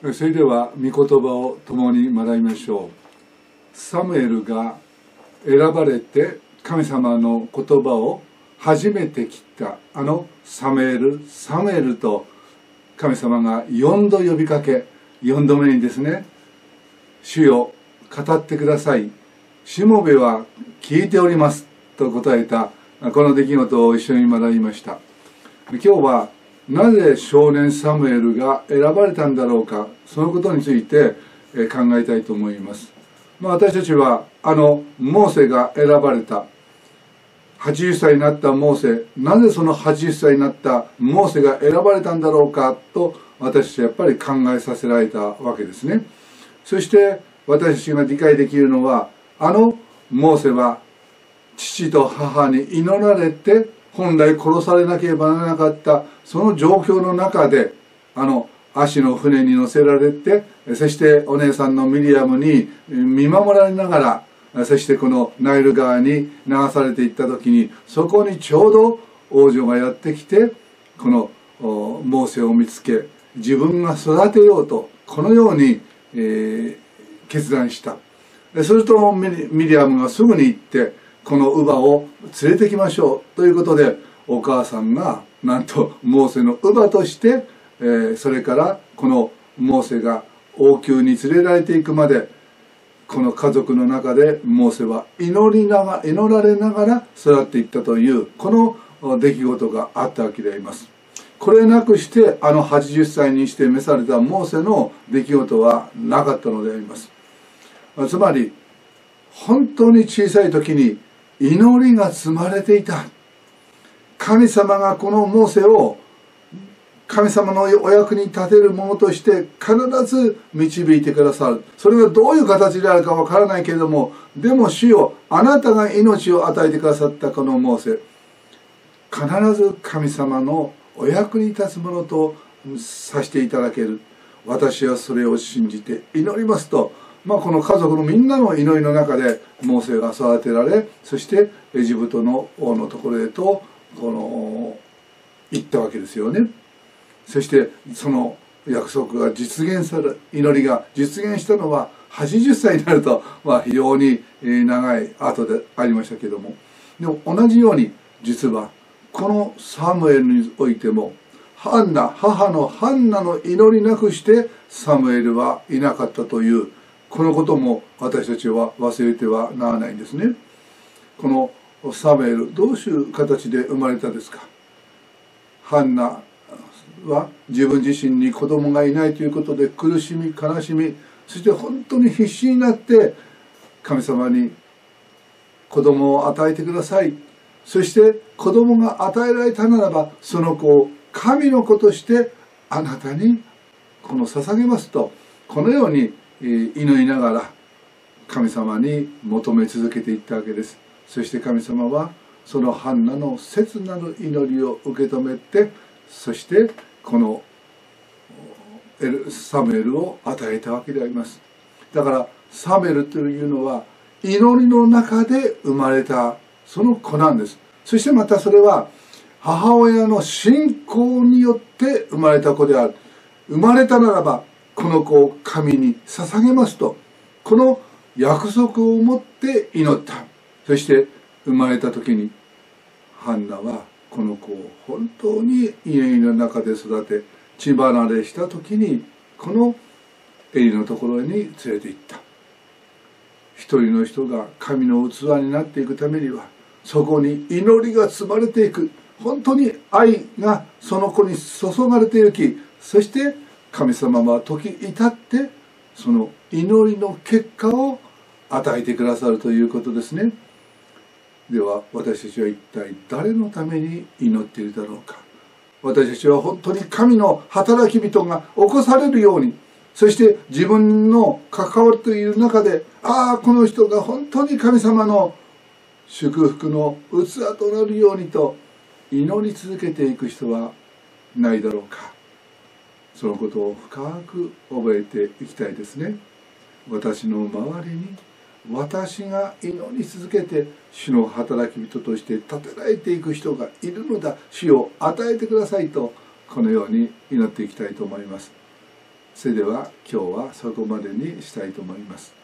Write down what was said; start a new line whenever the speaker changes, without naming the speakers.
それでは御言葉を共に学びましょう。サムエルが選ばれて神様の言葉を初めて切ったあのサムエルサムエルと神様が4度呼びかけ4度目にですね主よ語ってください。しもべは聞いておりますと答えたこの出来事を一緒に学びました。今日はなぜ少年サムエルが選ばれたんだろうかそのことについて考えたいと思います、まあ、私たちはあのモーセが選ばれた。80歳になったモーセなぜその80歳になったモーセが選ばれたんだろうかと私たちはやっぱり考えさせられたわけですね。そして私たちが理解できるのはあのモーセは父と母に祈られて本来殺されなければならなかったその状況の中であの足の船に乗せられてそしてお姉さんのミリアムに見守られながらそしてこのナイル川に流されていった時にそこにちょうど王女がやってきてこのモーセを見つけ自分が育てようとこのように、えー、決断した。するとミリアムがすぐに行ってこの乳母を連れてきましょうということでお母さんがなんとモーセの乳母として、えー、それからこのモーセが王宮に連れられていくまでこの家族の中でモーセは祈りながら祈られながら育っていったというこの出来事があったわけであります。これなくしてあの80歳にして召されたモーセの出来事はなかったのであります。つまり本当に小さい時に祈りが積まれていた。神様がこのモーセを神様のお役に立てるものとして必ず導いてくださる。それがどういう形であるかわからないけれどもでも主よあなたが命を与えてくださったこのモーセ。必ず神様のお役に立つものとさせていただける。私はそれを信じて祈りますと、まあ、この家族のみんなの祈りの中でモーセが育てられそしてエジプトの王のところへとこの行ったわけですよね。そしてその約束が実現される祈りが実現したのは80歳になると、まあ、非常に長い後でありましたけどもでも同じように実はこのサムエルにおいてもハンナ母のハンナの祈りなくしてサムエルはいなかったというこのことも私たちは忘れてはならないんですね。このサムエルどういう形で生まれたですか？ハンナは自分自身に子供がいないということで苦しみ悲しみそして本当に必死になって神様に子供を与えてください。そして子供が与えられたならばその子を神の子としてあなたにこの捧げますとこのように祈りながら神様に求め続けていったわけです。そして神様はそのハンナの切なる祈りを受け止めてそしてこのサムエルを与えたわけであります。だからサムエルというのは祈りの中で生まれたその子なんです。そしてまたそれは母親の信仰によって生まれた子である。生まれたならばこの子を神に捧げますとこの約束を持って祈った。そして生まれた時にハンナはこの子を本当に家の中で育て血離れした時にこのエリのところに連れて行った。一人の人が神の器になっていくためにはそこに祈りが積まれていく。本当に愛がその子に注がれていきそして神様は時至ってその祈りの結果を与えてくださるということですね。では私たちは一体誰のために祈っているだろうか私たちは本当に神の働き人が起こされるようにそして自分の関わるという中でああこの人が本当に神様の祝福の器となるようにと祈り続けていく人はないだろうかそのことを深く覚えていきたいですね。私の周りに私が祈り続けて主の働き人として立てられていく人がいるのだ。主を与えてくださいとこのように祈っていきたいと思います。それでは今日はそこまでにしたいと思います。